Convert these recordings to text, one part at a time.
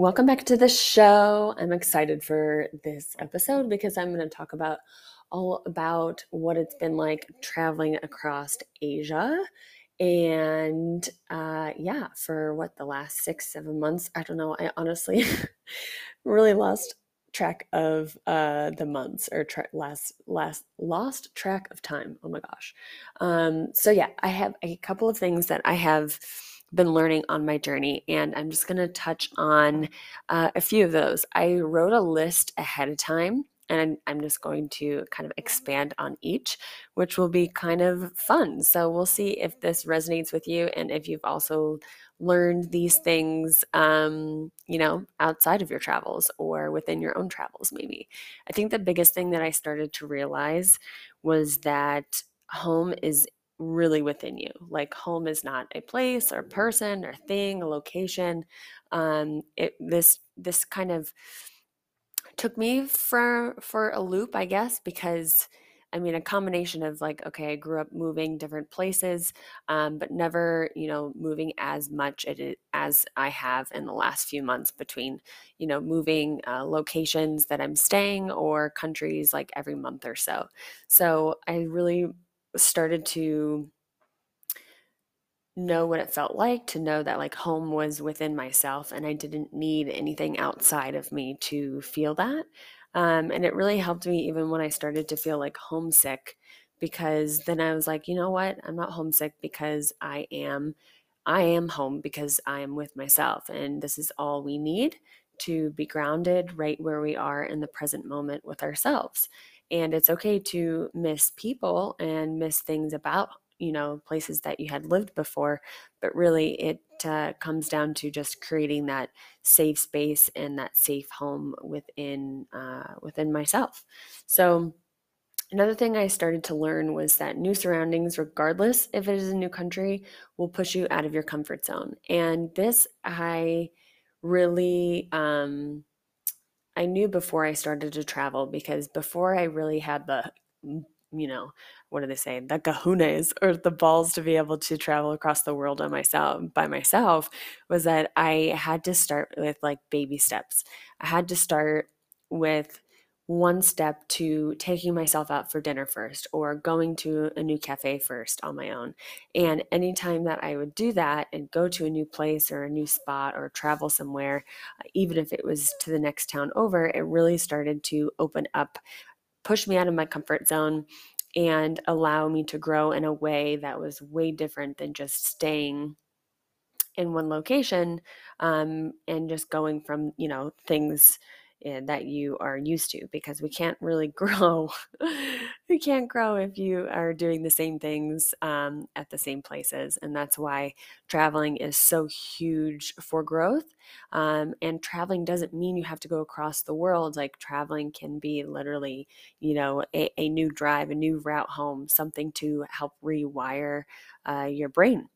Welcome back to the show. I'm excited for this episode because I'm going to talk about all about what it's been like traveling across Asia. And uh, yeah, for what the last six, seven months, I don't know. I honestly really lost track of uh, the months or tra- last last lost track of time. Oh my gosh. Um, so yeah, I have a couple of things that I have been learning on my journey, and I'm just going to touch on uh, a few of those. I wrote a list ahead of time, and I'm just going to kind of expand on each, which will be kind of fun. So we'll see if this resonates with you, and if you've also learned these things, um, you know, outside of your travels or within your own travels, maybe. I think the biggest thing that I started to realize was that home is really within you. Like home is not a place or person or thing, a location. Um, it this this kind of took me for for a loop, I guess, because I mean a combination of like, okay, I grew up moving different places, um, but never, you know, moving as much as I have in the last few months between, you know, moving uh, locations that I'm staying or countries like every month or so. So I really started to know what it felt like to know that like home was within myself and I didn't need anything outside of me to feel that. Um, and it really helped me even when I started to feel like homesick because then I was like, you know what? I'm not homesick because I am I am home because I am with myself and this is all we need to be grounded right where we are in the present moment with ourselves. And it's okay to miss people and miss things about, you know, places that you had lived before. But really, it uh, comes down to just creating that safe space and that safe home within uh, within myself. So. Another thing I started to learn was that new surroundings, regardless if it is a new country, will push you out of your comfort zone. And this I really um, I knew before I started to travel because before I really had the, you know, what do they say, the kahunas or the balls to be able to travel across the world on myself by myself, was that I had to start with like baby steps. I had to start with one step to taking myself out for dinner first or going to a new cafe first on my own. And anytime that I would do that and go to a new place or a new spot or travel somewhere, even if it was to the next town over, it really started to open up, push me out of my comfort zone and allow me to grow in a way that was way different than just staying in one location um, and just going from you know things that you are used to because we can't really grow. we can't grow if you are doing the same things um, at the same places. And that's why traveling is so huge for growth. Um, and traveling doesn't mean you have to go across the world. Like traveling can be literally, you know, a, a new drive, a new route home, something to help rewire uh, your brain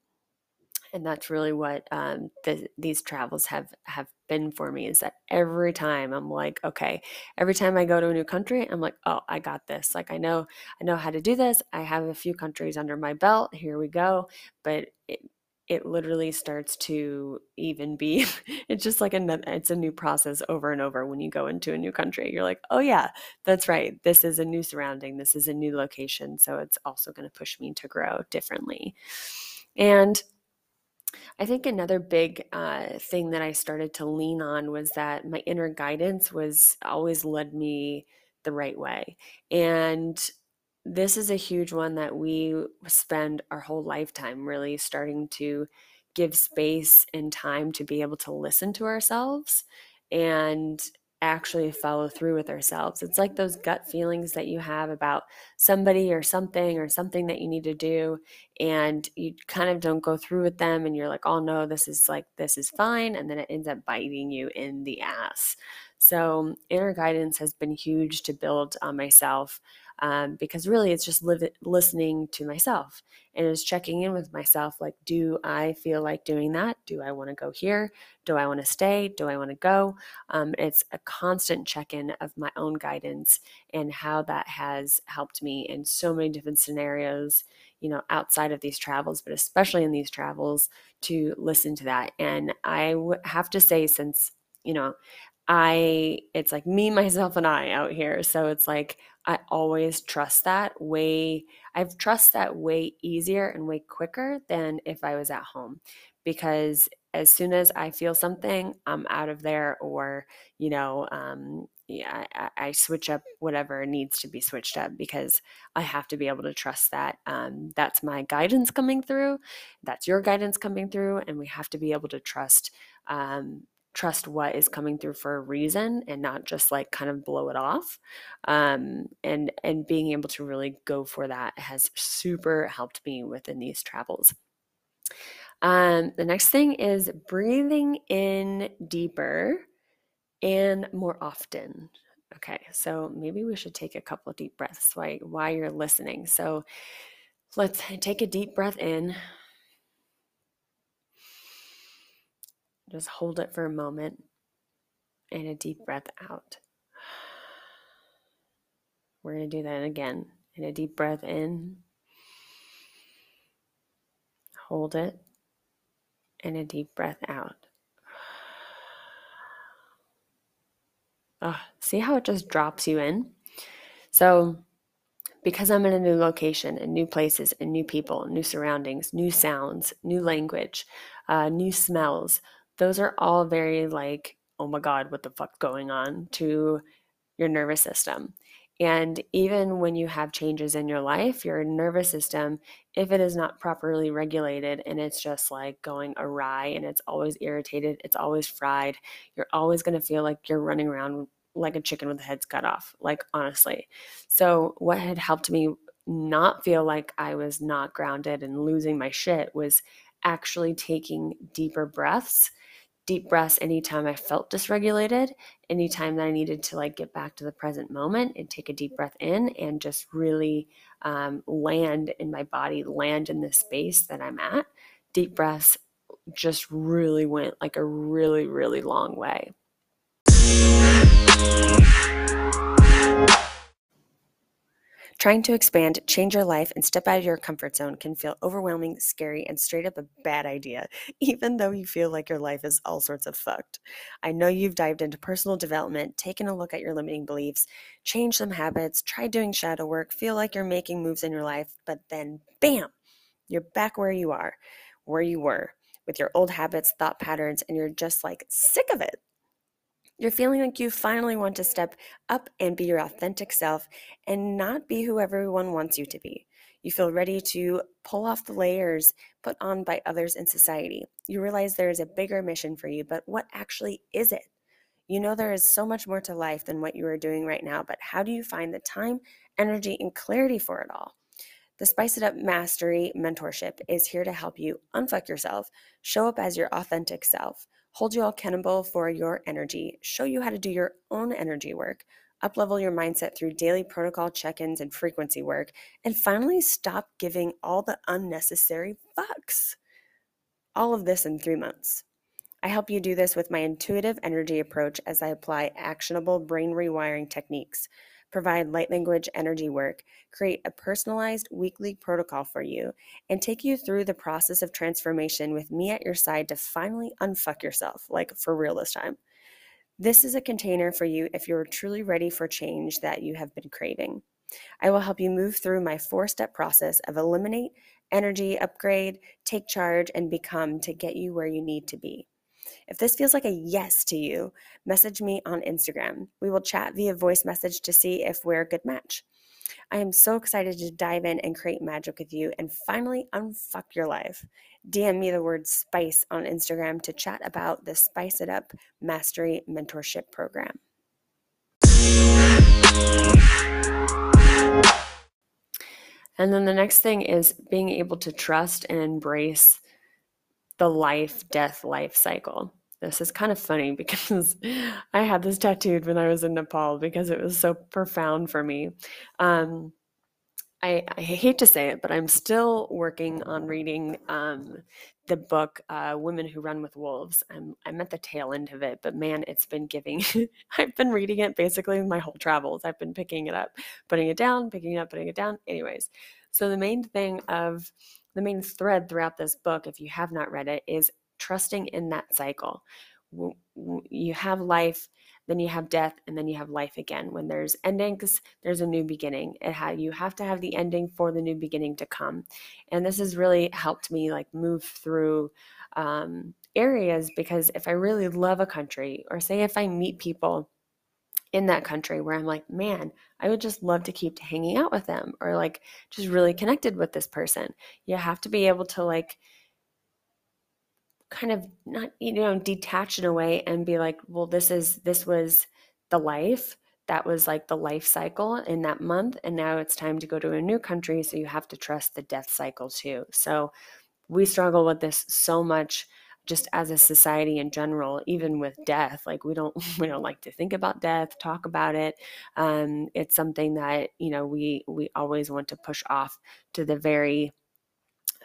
and that's really what um, the, these travels have have been for me is that every time i'm like okay every time i go to a new country i'm like oh i got this like i know i know how to do this i have a few countries under my belt here we go but it, it literally starts to even be it's just like a it's a new process over and over when you go into a new country you're like oh yeah that's right this is a new surrounding this is a new location so it's also going to push me to grow differently and I think another big uh, thing that I started to lean on was that my inner guidance was always led me the right way. And this is a huge one that we spend our whole lifetime really starting to give space and time to be able to listen to ourselves and actually follow through with ourselves. It's like those gut feelings that you have about somebody or something or something that you need to do and you kind of don't go through with them and you're like, "Oh no, this is like this is fine." And then it ends up biting you in the ass. So, inner guidance has been huge to build on myself um, because really it's just listening to myself and it's checking in with myself like do i feel like doing that? Do i want to go here? Do i want to stay? Do i want to go? Um, it's a constant check-in of my own guidance and how that has helped me in so many different scenarios you know outside of these travels but especially in these travels to listen to that. And I have to say since you know, I it's like me, myself, and I out here. So it's like I always trust that way. I've trust that way easier and way quicker than if I was at home because as soon as I feel something, I'm out of there, or you know, um, yeah, I, I, switch up whatever needs to be switched up because I have to be able to trust that um, that's my guidance coming through, that's your guidance coming through, and we have to be able to trust um, trust what is coming through for a reason and not just like kind of blow it off um, and and being able to really go for that has super helped me within these travels. Um, the next thing is breathing in deeper and more often. Okay so maybe we should take a couple of deep breaths while, while you're listening. So let's take a deep breath in Just hold it for a moment and a deep breath out. We're going to do that again. And a deep breath in. Hold it. And a deep breath out. Oh, see how it just drops you in? So, because I'm in a new location and new places and new people, new surroundings, new sounds, new language, uh, new smells, those are all very like, oh my God, what the fuck going on to your nervous system. And even when you have changes in your life, your nervous system, if it is not properly regulated and it's just like going awry and it's always irritated, it's always fried, you're always going to feel like you're running around like a chicken with the heads cut off, like honestly. So, what had helped me not feel like I was not grounded and losing my shit was actually taking deeper breaths deep breaths anytime I felt dysregulated, anytime that I needed to like get back to the present moment and take a deep breath in and just really um, land in my body, land in the space that I'm at. Deep breaths just really went like a really, really long way. Trying to expand, change your life, and step out of your comfort zone can feel overwhelming, scary, and straight up a bad idea, even though you feel like your life is all sorts of fucked. I know you've dived into personal development, taken a look at your limiting beliefs, changed some habits, tried doing shadow work, feel like you're making moves in your life, but then bam, you're back where you are, where you were, with your old habits, thought patterns, and you're just like sick of it. You're feeling like you finally want to step up and be your authentic self and not be who everyone wants you to be. You feel ready to pull off the layers put on by others in society. You realize there is a bigger mission for you, but what actually is it? You know there is so much more to life than what you are doing right now, but how do you find the time, energy, and clarity for it all? The Spice It Up Mastery Mentorship is here to help you unfuck yourself, show up as your authentic self, hold you all accountable for your energy, show you how to do your own energy work, uplevel your mindset through daily protocol check-ins and frequency work, and finally stop giving all the unnecessary fucks. All of this in 3 months. I help you do this with my intuitive energy approach as I apply actionable brain rewiring techniques provide light language energy work, create a personalized weekly protocol for you, and take you through the process of transformation with me at your side to finally unfuck yourself, like for real this time. This is a container for you if you're truly ready for change that you have been craving. I will help you move through my four step process of eliminate, energy, upgrade, take charge, and become to get you where you need to be. If this feels like a yes to you, message me on Instagram. We will chat via voice message to see if we're a good match. I am so excited to dive in and create magic with you and finally unfuck your life. DM me the word spice on Instagram to chat about the Spice It Up Mastery Mentorship Program. And then the next thing is being able to trust and embrace the life death life cycle. This is kind of funny because I had this tattooed when I was in Nepal because it was so profound for me. Um, I, I, hate to say it, but I'm still working on reading um, the book uh, "Women Who Run with Wolves." I'm I'm at the tail end of it, but man, it's been giving. I've been reading it basically my whole travels. I've been picking it up, putting it down, picking it up, putting it down. Anyways, so the main thing of the main thread throughout this book, if you have not read it, is trusting in that cycle. you have life then you have death and then you have life again. When there's endings there's a new beginning. It ha- you have to have the ending for the new beginning to come. And this has really helped me like move through um, areas because if i really love a country or say if i meet people in that country where i'm like man i would just love to keep hanging out with them or like just really connected with this person. You have to be able to like kind of not you know detach in a way and be like well this is this was the life. That was like the life cycle in that month and now it's time to go to a new country so you have to trust the death cycle too. So we struggle with this so much just as a society in general even with death like we don't we don't like to think about death talk about it. Um, it's something that you know we we always want to push off to the very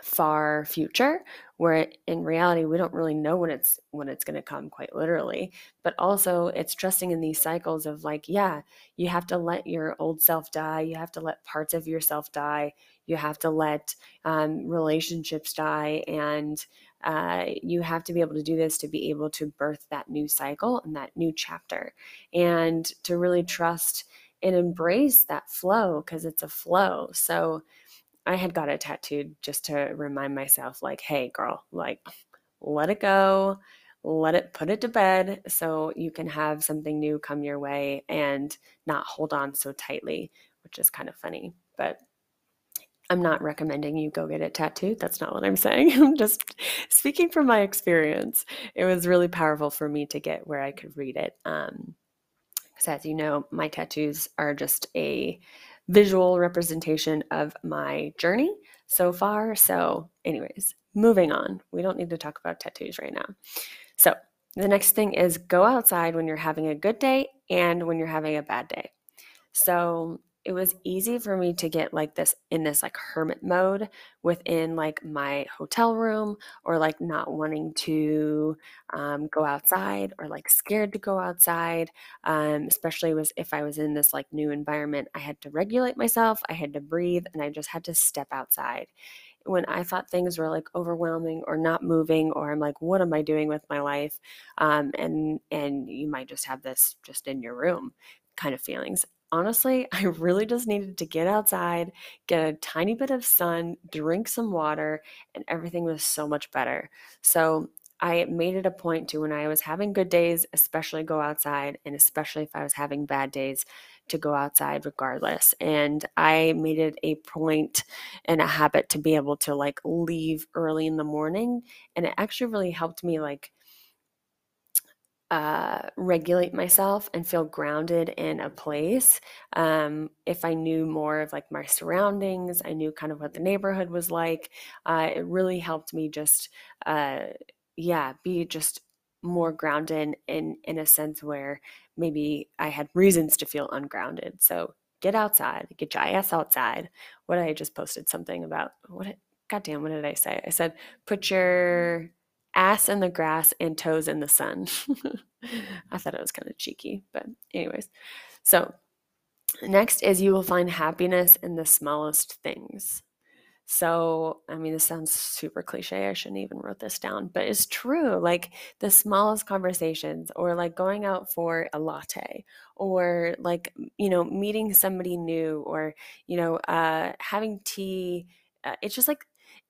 far future where in reality we don't really know when it's when it's going to come quite literally. But also it's trusting in these cycles of like yeah you have to let your old self die you have to let parts of yourself die you have to let um, relationships die and uh, you have to be able to do this to be able to birth that new cycle and that new chapter and to really trust and embrace that flow because it's a flow so I had got it tattooed just to remind myself, like, hey, girl, like, let it go, let it put it to bed so you can have something new come your way and not hold on so tightly, which is kind of funny. But I'm not recommending you go get it tattooed. That's not what I'm saying. I'm just speaking from my experience. It was really powerful for me to get where I could read it. Um, because as you know, my tattoos are just a visual representation of my journey so far. So, anyways, moving on. We don't need to talk about tattoos right now. So, the next thing is go outside when you're having a good day and when you're having a bad day. So, it was easy for me to get like this in this like hermit mode within like my hotel room or like not wanting to um, go outside or like scared to go outside um, especially was if i was in this like new environment i had to regulate myself i had to breathe and i just had to step outside when I thought things were like overwhelming or not moving, or I'm like, what am I doing with my life? Um, and and you might just have this just in your room kind of feelings honestly, I really just needed to get outside, get a tiny bit of sun, drink some water, and everything was so much better. So I made it a point to when I was having good days, especially go outside, and especially if I was having bad days, to go outside regardless. And I made it a point and a habit to be able to like leave early in the morning. And it actually really helped me like uh, regulate myself and feel grounded in a place. Um, if I knew more of like my surroundings, I knew kind of what the neighborhood was like. Uh, it really helped me just, uh, yeah, be just more grounded in in a sense where maybe I had reasons to feel ungrounded. So get outside, get your ass outside. What I just posted something about what? Goddamn, what did I say? I said put your ass in the grass and toes in the sun. I thought it was kind of cheeky, but, anyways. So, next is you will find happiness in the smallest things. So, I mean, this sounds super cliche. I shouldn't even wrote this down, but it's true. Like the smallest conversations, or like going out for a latte, or like, you know, meeting somebody new, or, you know, uh, having tea. Uh, it's just like,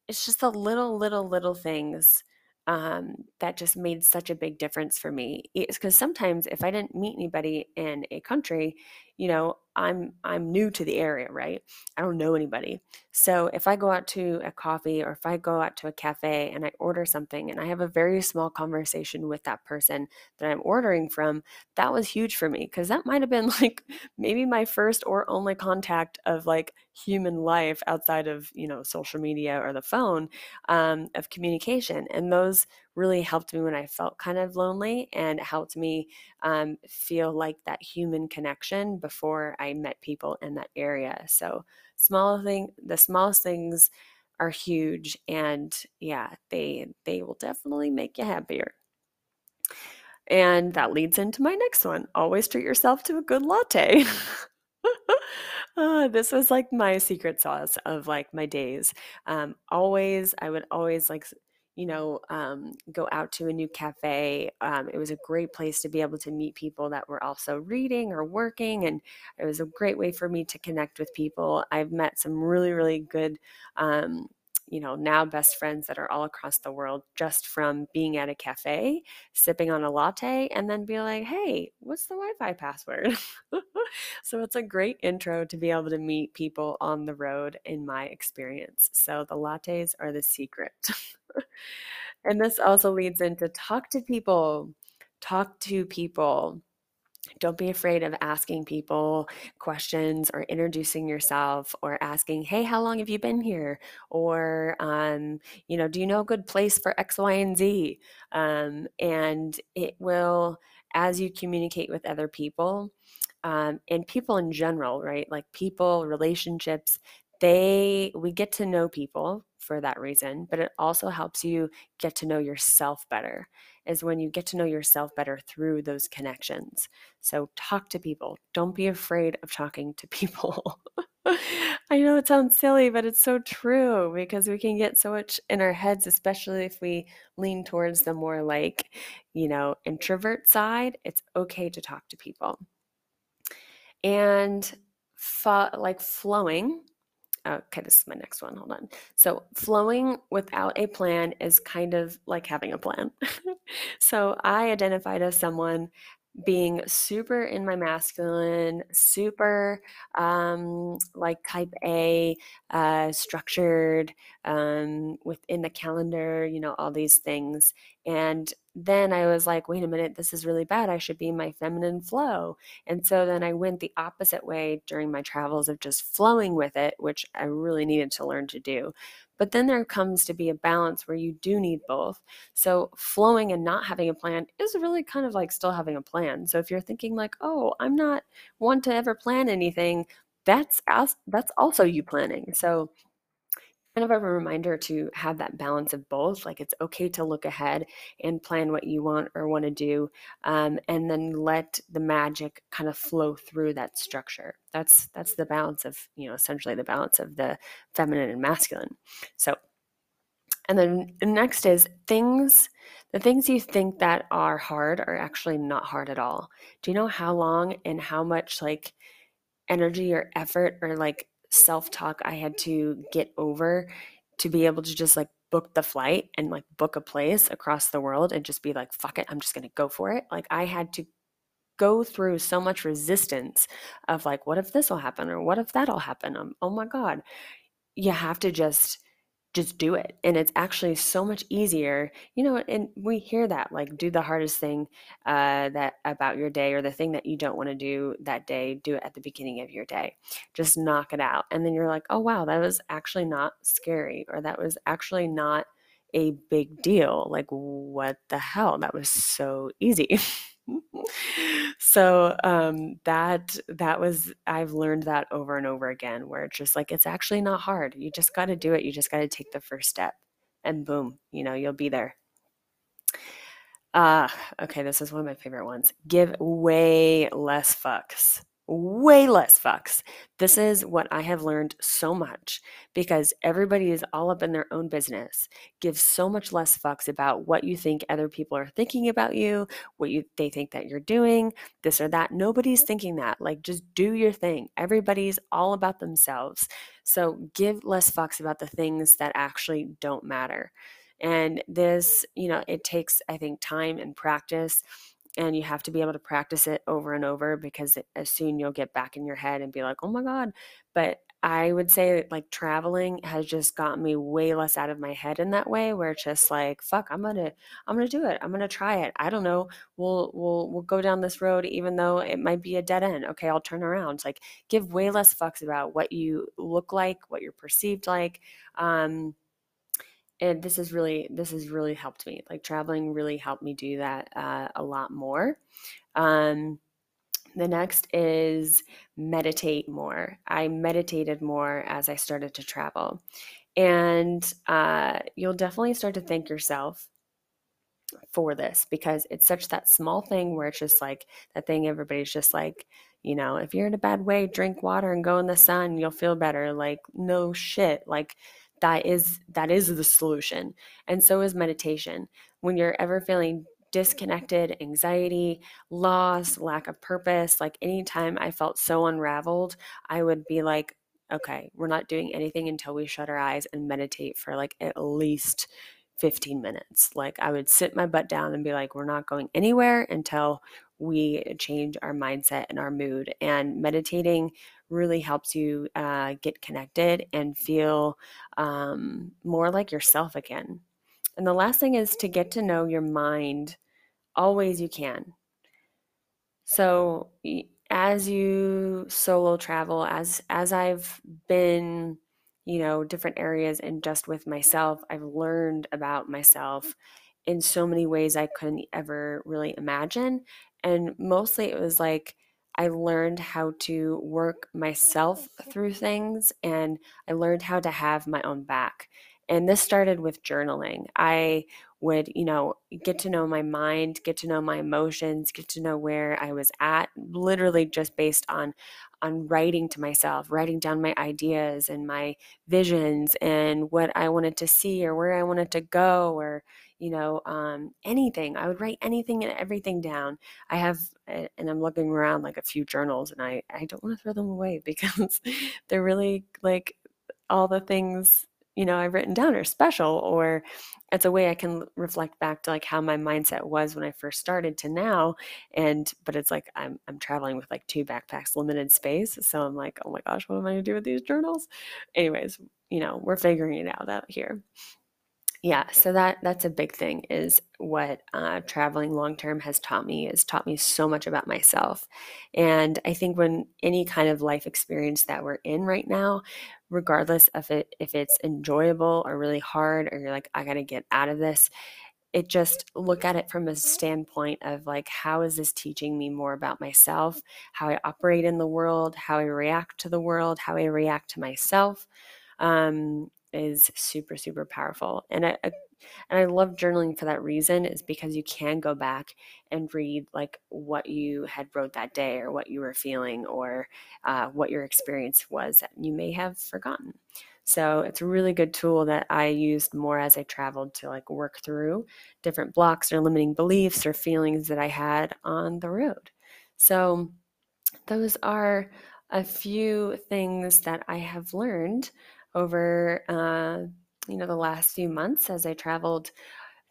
it's just the little, little, little things um, that just made such a big difference for me. Because sometimes if I didn't meet anybody in a country, you know, I'm I'm new to the area, right? I don't know anybody. So if I go out to a coffee or if I go out to a cafe and I order something and I have a very small conversation with that person that I'm ordering from, that was huge for me because that might have been like maybe my first or only contact of like human life outside of, you know, social media or the phone um, of communication. And those really helped me when I felt kind of lonely and helped me um, feel like that human connection before I met people in that area. So small thing, the smallest things are huge, and yeah, they they will definitely make you happier. And that leads into my next one. Always treat yourself to a good latte. uh, this was like my secret sauce of like my days. Um, always, I would always like you know, um, go out to a new cafe. Um, it was a great place to be able to meet people that were also reading or working. And it was a great way for me to connect with people. I've met some really, really good um, you know, now best friends that are all across the world just from being at a cafe, sipping on a latte, and then be like, hey, what's the Wi Fi password? so it's a great intro to be able to meet people on the road in my experience. So the lattes are the secret. and this also leads into talk to people. Talk to people don't be afraid of asking people questions or introducing yourself or asking hey how long have you been here? or um, you know do you know a good place for x y and z? Um, and it will as you communicate with other people um, and people in general right like people relationships they we get to know people for that reason but it also helps you get to know yourself better is when you get to know yourself better through those connections. So talk to people. Don't be afraid of talking to people. I know it sounds silly, but it's so true because we can get so much in our heads, especially if we lean towards the more like, you know, introvert side. It's okay to talk to people. And fo- like flowing okay, this is my next one. Hold on. So, flowing without a plan is kind of like having a plan. so, I identified as someone being super in my masculine, super um, like type A, uh, structured um, within the calendar, you know, all these things. And then I was like, wait a minute, this is really bad. I should be in my feminine flow. And so then I went the opposite way during my travels of just flowing with it, which I really needed to learn to do. But then there comes to be a balance where you do need both. So flowing and not having a plan is really kind of like still having a plan. So if you're thinking like, "Oh, I'm not one to ever plan anything," that's that's also you planning. So kind of a reminder to have that balance of both. Like it's okay to look ahead and plan what you want or want to do, um, and then let the magic kind of flow through that structure. That's that's the balance of you know essentially the balance of the feminine and masculine. So, and then next is things. The things you think that are hard are actually not hard at all. Do you know how long and how much like energy or effort or like self talk I had to get over to be able to just like book the flight and like book a place across the world and just be like, fuck it, I'm just to go for it. Like I had to go through so much resistance of like, what if this will happen or what if that'll happen? Um, oh my God. You have to just just do it and it's actually so much easier you know and we hear that like do the hardest thing uh, that about your day or the thing that you don't want to do that day do it at the beginning of your day. Just knock it out. And then you're like oh wow that was actually not scary or that was actually not a big deal. Like what the hell? That was so easy so um, that that was I've learned that over and over again, where it's just like it's actually not hard. You just got to do it. You just got to take the first step, and boom, you know you'll be there. Ah, uh, okay, this is one of my favorite ones. Give way less fucks way less fucks. This mm-hmm. is what I have learned so much because everybody is all up in their own business. Give so much less fucks about what you think other people are thinking about you, what you they think that you're doing, this or that. Nobody's thinking that. Like just do your thing. Everybody's all about themselves. So give less fucks about the things that actually don't matter. And this, you know, it takes I think time and practice and you have to be able to practice it over and over because as soon you'll get back in your head and be like, oh my God. But I would say like traveling has just gotten me way less out of my head in that way where it's just like, fuck, I'm gonna I'm gonna do it. I'm gonna try it. I don't know. We'll we'll we'll go down this road even though it might be a dead end. Okay, I'll turn around. It's like give way less fucks about what you look like, what you're perceived like. Um and this has really this has really helped me like traveling really helped me do that uh, a lot more. Um, the next is meditate more. I meditated more as i started to travel. And uh, you'll definitely start to thank yourself for this because it's such that small thing where it's just like that thing everybody's just like you know if you're in a bad way drink water and go in the sun you'll feel better. Like no shit. Like that is that is the solution and so is meditation. When you're ever feeling disconnected anxiety loss lack of purpose like anytime i felt so unraveled i would be like okay we're not doing anything until we shut our eyes and meditate for like at least 15 minutes like i would sit my butt down and be like we're not going anywhere until we change our mindset and our mood and meditating really helps you uh, get connected and feel um, more like yourself again. And the last thing is to get to know your mind always you can. So as you solo travel, as as I've been, you know, different areas and just with myself, I've learned about myself in so many ways I couldn't ever really imagine. And mostly it was like I learned how to work myself through things and I learned how to have my own back. And this started with journaling. I would, you know, get to know my mind, get to know my emotions, get to know where I was at, literally just based on on writing to myself, writing down my ideas and my visions and what I wanted to see or where I wanted to go or you know, um, anything. I would write anything and everything down. I have, and I'm looking around like a few journals, and I I don't want to throw them away because they're really like all the things you know I've written down are special, or it's a way I can reflect back to like how my mindset was when I first started to now. And but it's like I'm I'm traveling with like two backpacks, limited space, so I'm like, oh my gosh, what am I gonna do with these journals? Anyways, you know, we're figuring it out out here yeah so that that's a big thing is what uh, traveling long term has taught me has taught me so much about myself. And i think when any kind of life experience that we're in right now regardless of it if it's enjoyable or really hard or you're like i gotta get out of this it just look at it from a standpoint of like how is this teaching me more about myself how i operate in the world how i react to the world how i react to myself? Um, is super super powerful and I, I, and I love journaling for that reason is because you can go back and read like what you had wrote that day or what you were feeling or uh, what your experience was that you may have forgotten so it's a really good tool that I used more as I traveled to like work through different blocks or limiting beliefs or feelings that I had on the road. So those are a few things that I have learned over uh, you know the last few months as I traveled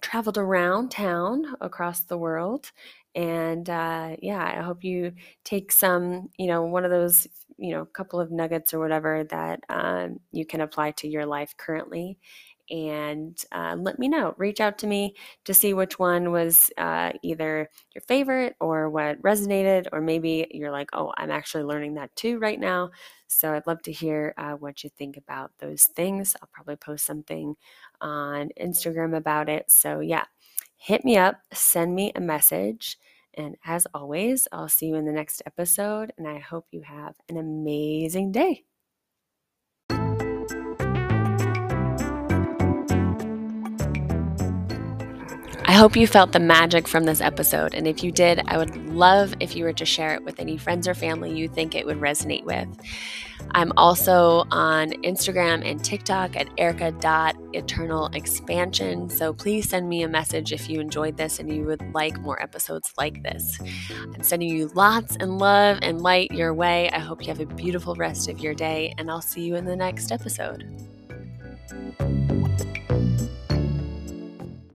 traveled around town across the world. And uh, yeah i hope you take some you know one of those you know couple of nuggets or whatever that um, you can apply to your life currently and uh, let me know. Reach out to me to see which one was uh, either your favorite or what resonated, or maybe you're like, oh, I'm actually learning that too right now. So I'd love to hear uh, what you think about those things. I'll probably post something on Instagram about it. So yeah, hit me up, send me a message. And as always, I'll see you in the next episode. And I hope you have an amazing day. Hope you felt the magic from this episode. And if you did, I would love if you were to share it with any friends or family you think it would resonate with. I'm also on Instagram and TikTok at erica.eternalexpansion. So please send me a message if you enjoyed this and you would like more episodes like this. I'm sending you lots and love and light your way. I hope you have a beautiful rest of your day, and I'll see you in the next episode.